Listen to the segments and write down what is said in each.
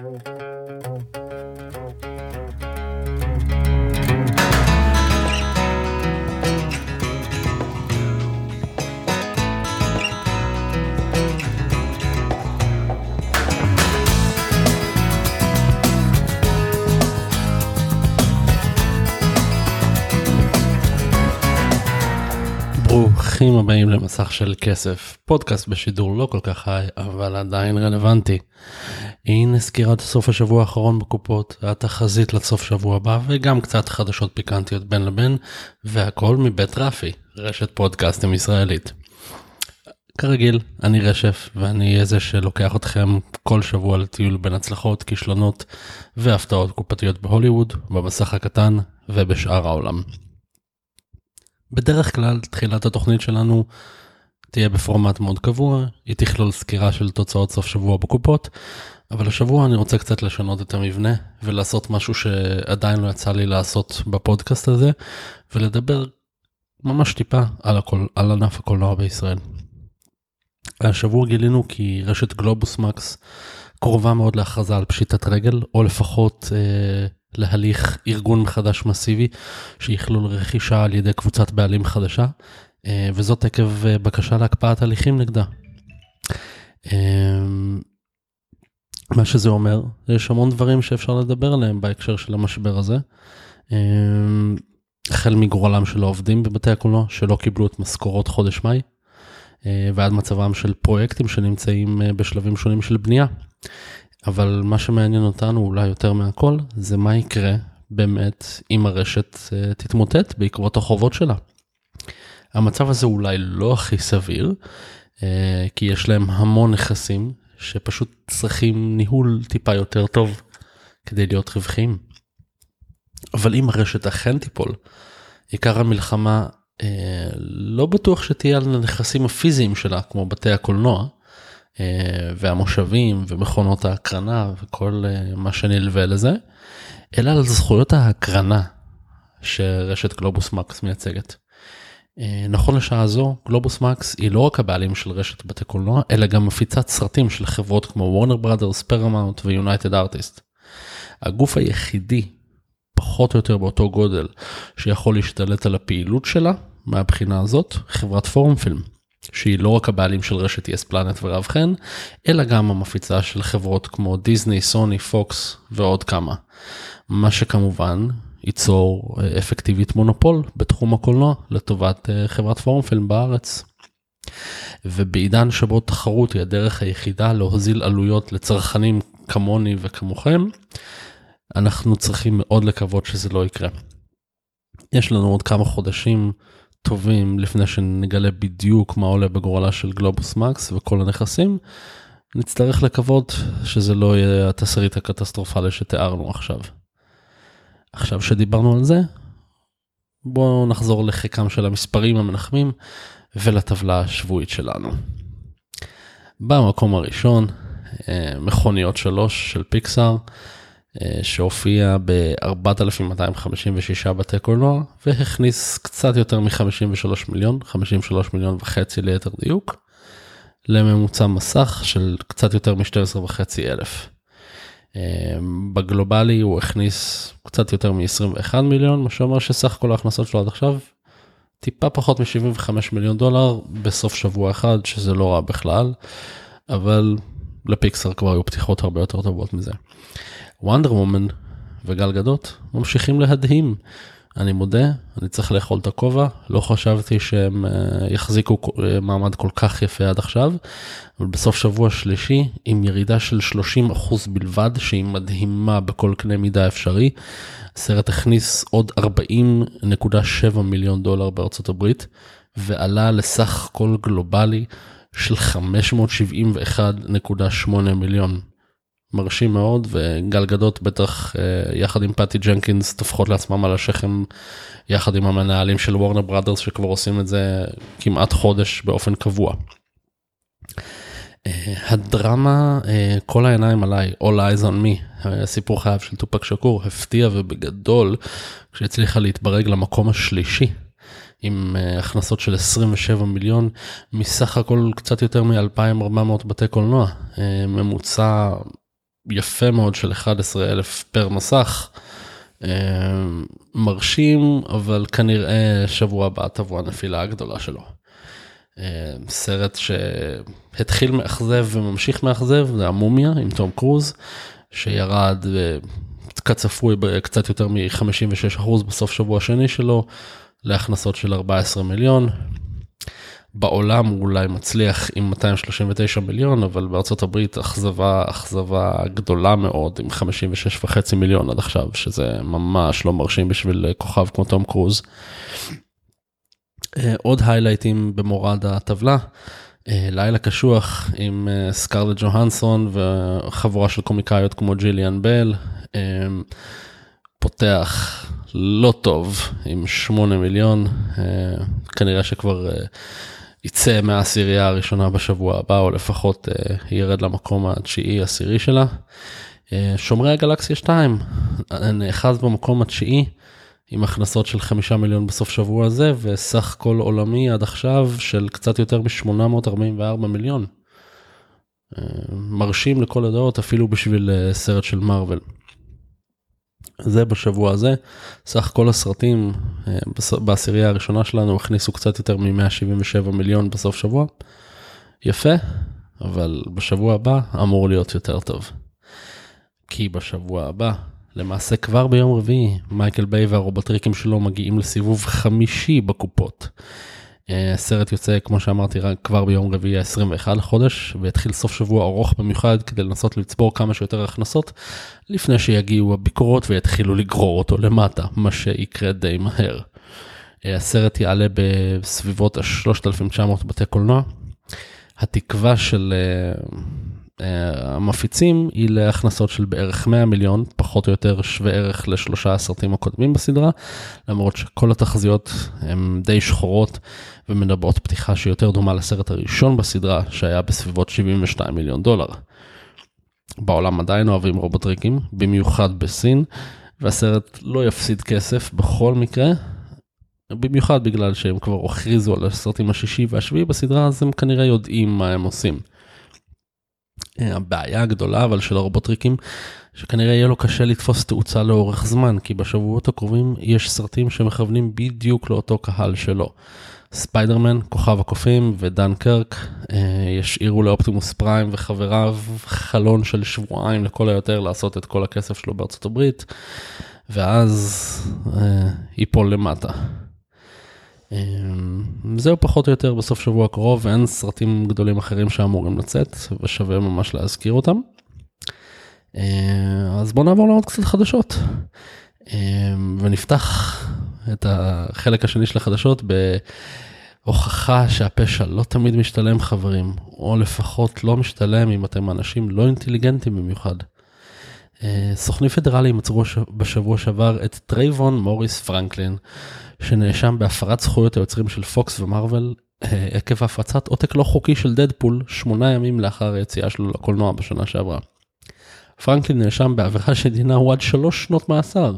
Thank you. ברוכים הבאים למסך של כסף, פודקאסט בשידור לא כל כך היי, אבל עדיין רלוונטי. הנה סקירת סוף השבוע האחרון בקופות, התחזית לסוף שבוע הבא וגם קצת חדשות פיקנטיות בין לבין, והכל מבית רפי, רשת פודקאסטים ישראלית. כרגיל, אני רשף ואני אהיה זה שלוקח אתכם כל שבוע לטיול בין הצלחות, כישלונות והפתעות קופתיות בהוליווד, במסך הקטן ובשאר העולם. בדרך כלל תחילת התוכנית שלנו תהיה בפורמט מאוד קבוע, היא תכלול סקירה של תוצאות סוף שבוע בקופות, אבל השבוע אני רוצה קצת לשנות את המבנה ולעשות משהו שעדיין לא יצא לי לעשות בפודקאסט הזה, ולדבר ממש טיפה על, הכל, על ענף הקולנוע בישראל. השבוע גילינו כי רשת גלובוס מקס קרובה מאוד להכרזה על פשיטת רגל, או לפחות אה, להליך ארגון מחדש מסיבי שיכלול רכישה על ידי קבוצת בעלים חדשה, אה, וזאת עקב אה, בקשה להקפאת הליכים נגדה. אה, מה שזה אומר, יש המון דברים שאפשר לדבר עליהם בהקשר של המשבר הזה. החל מגורלם של העובדים בבתי הקולנוע שלא קיבלו את משכורות חודש מאי, ועד מצבם של פרויקטים שנמצאים בשלבים שונים של בנייה. אבל מה שמעניין אותנו אולי יותר מהכל זה מה יקרה באמת אם הרשת אה, תתמוטט בעקבות החובות שלה. המצב הזה אולי לא הכי סביר אה, כי יש להם המון נכסים שפשוט צריכים ניהול טיפה יותר טוב כדי להיות רווחיים. אבל אם הרשת אכן תיפול, עיקר המלחמה אה, לא בטוח שתהיה על הנכסים הפיזיים שלה כמו בתי הקולנוע, והמושבים ומכונות ההקרנה וכל אה, מה שנלווה לזה, אלא על זכויות ההקרנה שרשת גלובוס מקס מייצגת. אה, נכון לשעה זו, גלובוס מקס היא לא רק הבעלים של רשת בתי קולנוע, אלא גם מפיצת סרטים של חברות כמו וורנר בראדרס, פרמאונט ויונייטד ארטיסט. הגוף היחידי, פחות או יותר באותו גודל, שיכול להשתלט על הפעילות שלה, מהבחינה הזאת, חברת פורום פילם. שהיא לא רק הבעלים של רשת יס פלנט ורב חן, אלא גם המפיצה של חברות כמו דיסני, סוני, פוקס ועוד כמה. מה שכמובן ייצור אה, אפקטיבית מונופול בתחום הקולנוע לטובת אה, חברת פורום פילם בארץ. ובעידן שבו תחרות היא הדרך היחידה להוזיל עלויות לצרכנים כמוני וכמוכם, אנחנו צריכים מאוד לקוות שזה לא יקרה. יש לנו עוד כמה חודשים טובים לפני שנגלה בדיוק מה עולה בגורלה של גלובוס מקס וכל הנכסים, נצטרך לקוות שזה לא יהיה התסריט הקטסטרופלי שתיארנו עכשיו. עכשיו שדיברנו על זה, בואו נחזור לחיקם של המספרים המנחמים ולטבלה השבועית שלנו. במקום הראשון, אה, מכוניות 3 של פיקסאר, שהופיע ב-4,256 בתי קולנוע והכניס קצת יותר מ-53 מיליון, 53 מיליון וחצי ליתר דיוק, לממוצע מסך של קצת יותר מ-12 וחצי אלף. אה, בגלובלי הוא הכניס קצת יותר מ-21 מיליון, מה שאומר שסך כל ההכנסות שלו עד עכשיו טיפה פחות מ-75 מיליון דולר בסוף שבוע אחד, שזה לא רע בכלל, אבל לפיקסר כבר היו פתיחות הרבה יותר טובות מזה. וונדר וומן וגל גדות ממשיכים להדהים. אני מודה, אני צריך לאכול את הכובע, לא חשבתי שהם uh, יחזיקו uh, מעמד כל כך יפה עד עכשיו, אבל בסוף שבוע שלישי, עם ירידה של 30% בלבד, שהיא מדהימה בכל קנה מידה אפשרי, הסרט הכניס עוד 40.7 מיליון דולר בארצות הברית, ועלה לסך כל גלובלי של 571.8 מיליון. מרשים מאוד וגל גדות בטח אה, יחד עם פאטי ג'נקינס טופחות לעצמם על השכם יחד עם המנהלים של וורנר בראדרס שכבר עושים את זה כמעט חודש באופן קבוע. אה, הדרמה אה, כל העיניים עליי All eyes on me סיפור חייו של טופק שקור הפתיע ובגדול כשהצליחה להתברג למקום השלישי עם הכנסות של 27 מיליון מסך הכל קצת יותר מ-2400 בתי קולנוע ממוצע יפה מאוד של 11 אלף פר מסך. מרשים, אבל כנראה שבוע הבא תבוא הנפילה הגדולה שלו. סרט שהתחיל מאכזב וממשיך מאכזב, זה המומיה עם תום קרוז, שירד כצפוי קצת יותר מ-56% בסוף שבוע שני שלו, להכנסות של 14 מיליון. בעולם הוא אולי מצליח עם 239 מיליון, אבל בארצות הברית אכזבה, אכזבה גדולה מאוד עם 56 וחצי מיליון עד עכשיו, שזה ממש לא מרשים בשביל כוכב כמו תום קרוז. אה, עוד היילייטים במורד הטבלה, אה, לילה קשוח עם אה, סקרלט ג'והנסון וחבורה של קומיקאיות כמו ג'יליאן בל, פותח לא טוב עם 8 מיליון, כנראה שכבר יצא מהעשירייה הראשונה בשבוע הבא, או לפחות ירד למקום התשיעי עשירי שלה. שומרי הגלקסיה 2 נאחז במקום התשיעי. עם הכנסות של חמישה מיליון בסוף שבוע הזה, וסך כל עולמי עד עכשיו של קצת יותר מ-844 מיליון. מרשים לכל הדעות אפילו בשביל סרט של מארוול. זה בשבוע הזה, סך כל הסרטים אה, בעשירייה הראשונה שלנו הכניסו קצת יותר מ-177 מיליון בסוף שבוע. יפה, אבל בשבוע הבא אמור להיות יותר טוב. כי בשבוע הבא למעשה כבר ביום רביעי מייקל ביי והרובוטריקים שלו מגיעים לסיבוב חמישי בקופות. הסרט אה, יוצא כמו שאמרתי רק כבר ביום רביעי ה-21 לחודש והתחיל סוף שבוע ארוך במיוחד כדי לנסות לצבור כמה שיותר הכנסות לפני שיגיעו הביקורות ויתחילו לגרור אותו למטה מה שיקרה די מהר. אה, הסרט יעלה בסביבות ה-3900 בתי קולנוע. התקווה של אה, המפיצים היא להכנסות של בערך 100 מיליון, פחות או יותר שווה ערך לשלושה הסרטים הקודמים בסדרה, למרות שכל התחזיות הן די שחורות ומדברות פתיחה שיותר דומה לסרט הראשון בסדרה, שהיה בסביבות 72 מיליון דולר. בעולם עדיין אוהבים רובוטריקים, במיוחד בסין, והסרט לא יפסיד כסף בכל מקרה, במיוחד בגלל שהם כבר הכריזו על הסרטים השישי והשביעי בסדרה, אז הם כנראה יודעים מה הם עושים. הבעיה הגדולה אבל של הרובוטריקים שכנראה יהיה לו קשה לתפוס תאוצה לאורך זמן כי בשבועות הקרובים יש סרטים שמכוונים בדיוק לאותו קהל שלו. ספיידרמן, כוכב הקופים ודן קרק אה, ישאירו לאופטימוס פריים וחבריו חלון של שבועיים לכל היותר לעשות את כל הכסף שלו בארצות הברית ואז אה, ייפול למטה. אמ, זהו פחות או יותר בסוף שבוע הקרוב ואין סרטים גדולים אחרים שאמורים לצאת ושווה ממש להזכיר אותם. אמ, אז בוא נעבור לעוד קצת חדשות אמ, ונפתח את החלק השני של החדשות בהוכחה שהפשע לא תמיד משתלם חברים או לפחות לא משתלם אם אתם אנשים לא אינטליגנטים במיוחד. סוכנים פדרליים עצרו בשבוע שעבר את טרייבון מוריס פרנקלין. שנאשם בהפרת זכויות היוצרים של פוקס ומארוול אה, עקב הפצת עותק לא חוקי של דדפול שמונה ימים לאחר היציאה שלו לקולנוע בשנה שעברה. פרנקלין נאשם בעבירה שדינה הוא עד שלוש שנות מאסר,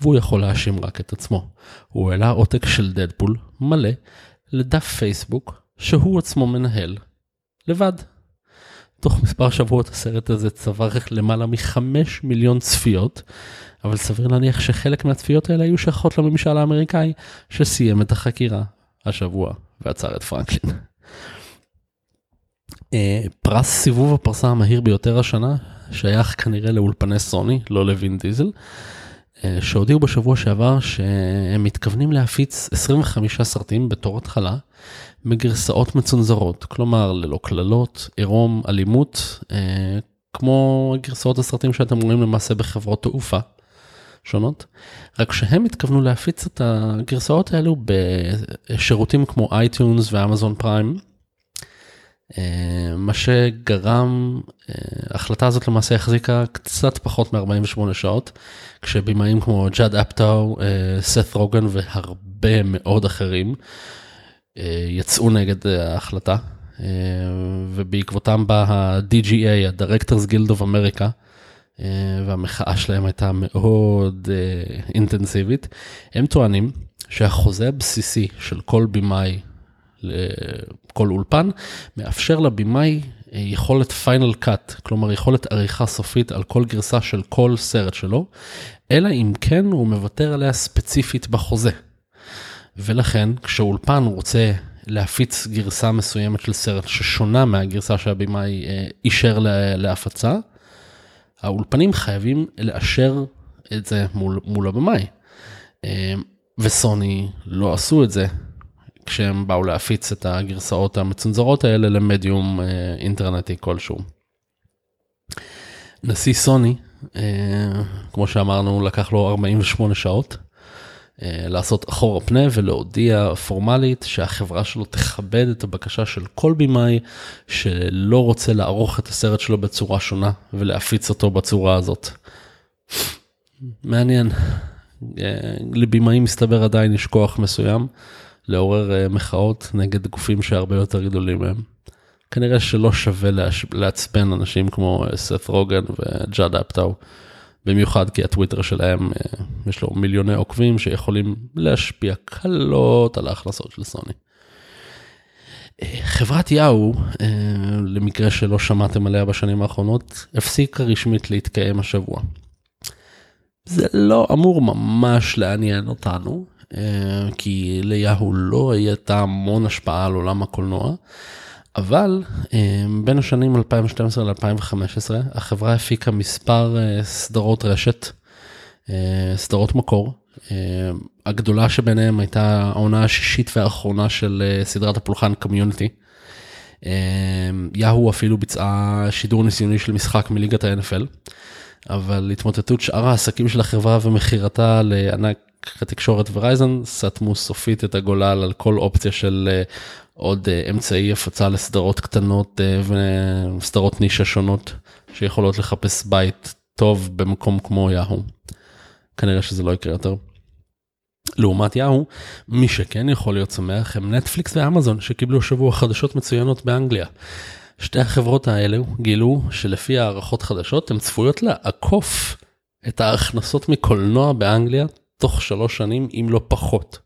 והוא יכול להאשים רק את עצמו. הוא העלה עותק של דדפול מלא לדף פייסבוק שהוא עצמו מנהל לבד. תוך מספר שבועות הסרט הזה צבר למעלה מחמש מיליון צפיות, אבל סביר להניח שחלק מהצפיות האלה היו שייכות לממשל האמריקאי שסיים את החקירה השבוע ועצר את פרנקלין. אה, פרס סיבוב הפרסה המהיר ביותר השנה שייך כנראה לאולפני סוני, לא לווין דיזל, שהודיעו בשבוע שעבר שהם מתכוונים להפיץ 25 סרטים בתור התחלה מגרסאות מצונזרות, כלומר ללא קללות, עירום, אלימות, אה, כמו גרסאות הסרטים שאתם רואים למעשה בחברות תעופה. שונות, רק שהם התכוונו להפיץ את הגרסאות האלו בשירותים כמו אייטיונס ואמזון פריים, מה שגרם, אה, ההחלטה הזאת למעשה החזיקה קצת פחות מ-48 שעות, כשבימאים כמו ג'אד אפטאו, אה, סת רוגן והרבה מאוד אחרים יצאו נגד ההחלטה, ובעקבותם בא ה-DGA, ה-Directors Guild of America, אה, והמחאה שלהם הייתה מאוד אה, אינטנסיבית. הם טוענים שהחוזה הבסיסי של כל במאי, כל אולפן, מאפשר לבמאי יכולת פיינל קאט, כלומר יכולת עריכה סופית על כל גרסה של כל סרט שלו, אלא אם כן הוא מוותר עליה ספציפית בחוזה. ולכן כשאולפן רוצה להפיץ גרסה מסוימת של סרט ששונה מהגרסה שהבמאי אה, אישר להפצה, האולפנים חייבים לאשר את זה מול, מול הבמאי. אה, וסוני לא עשו את זה כשהם באו להפיץ את הגרסאות המצונזרות האלה למדיום אה, אינטרנטי כלשהו. נשיא סוני, כמו שאמרנו, לקח לו 48 שעות אה, לעשות אחורה פנה ולהודיע פורמלית שהחברה שלו תכבד את הבקשה של כל במאי שלא רוצה לערוך את הסרט שלו בצורה שונה ולהפיץ אותו בצורה הזאת. מעניין. אה, לבמאי מסתבר עדיין יש כוח מסוים לעורר אה, מחאות נגד גופים שהרבה יותר גדולים מהם. כנראה שלא שווה לעצבן אנשים כמו סת רוגן וג'אד אפטאו. במיוחד כי הטוויטר שלהם אה, יש לו מיליוני עוקבים שיכולים להשפיע קלות על ההכנסות של סוני. אה, חברת יאו, אה, למקרה שלא שמעתם עליה בשנים האחרונות, הפסיקה רשמית להתקיים השבוע. זה לא אמור ממש לעניין אותנו, כי ליהו לא הייתה המון השפעה על עולם הקולנוע, אבל אה, בין השנים 2012 ל-2015 החברה הפיקה מספר אה, סדרות רשת, אה, סדרות מקור. הגדולה שביניהם הייתה העונה השישית והאחרונה של סדרת הפולחן קומיוניטי. יהו אפילו ביצעה שידור ניסיוני של משחק מליגת ה-NFL, אבל התמוטטות שאר העסקים של החברה ומכירתה לענק התקשורת ורייזן סתמו סופית את הגולל על כל אופציה של עוד אה, אמצעי הפצה לסדרות קטנות אה, וסדרות נישה שונות שיכולות לחפש בית טוב במקום כמו יאהו. כנראה שזה לא יקרה יותר. לעומת יאהו, מי שכן יכול להיות שמח הם נטפליקס ואמזון שקיבלו שבוע חדשות מצוינות באנגליה. שתי החברות האלו גילו שלפי הערכות חדשות הן צפויות לעקוף את ההכנסות מקולנוע באנגליה תוך שלוש שנים אם לא פחות.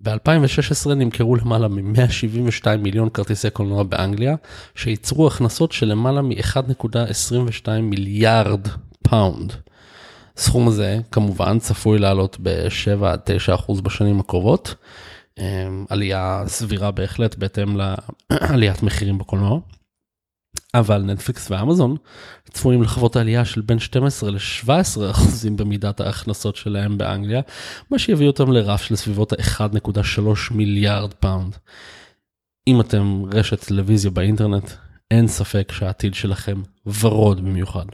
ב-2016 נמכרו למעלה מ-172 מיליון כרטיסי קולנוע באנגליה, שייצרו הכנסות של למעלה מ-1.22 מיליארד פאונד. הסכום הזה כמובן צפוי לעלות ב-7 עד 9 אחוז בשנים הקרובות, אמ, עלייה סבירה בהחלט בהתאם לעליית מחירים בקולנוע. אבל נטפליקס ואמזון צפויים לחוות עלייה של בין 12 ל-17 אחוזים במידת ההכנסות שלהם באנגליה, מה שיביא אותם לרף של סביבות ה-1.3 מיליארד פאונד. אם אתם רשת טלוויזיה באינטרנט, אין ספק שהעתיד שלכם ורוד במיוחד.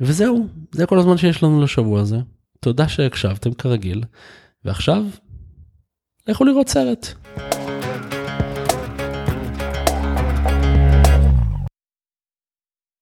וזהו, זה כל הזמן שיש לנו לשבוע הזה. תודה שהקשבתם כרגיל, ועכשיו, לכו לראות סרט.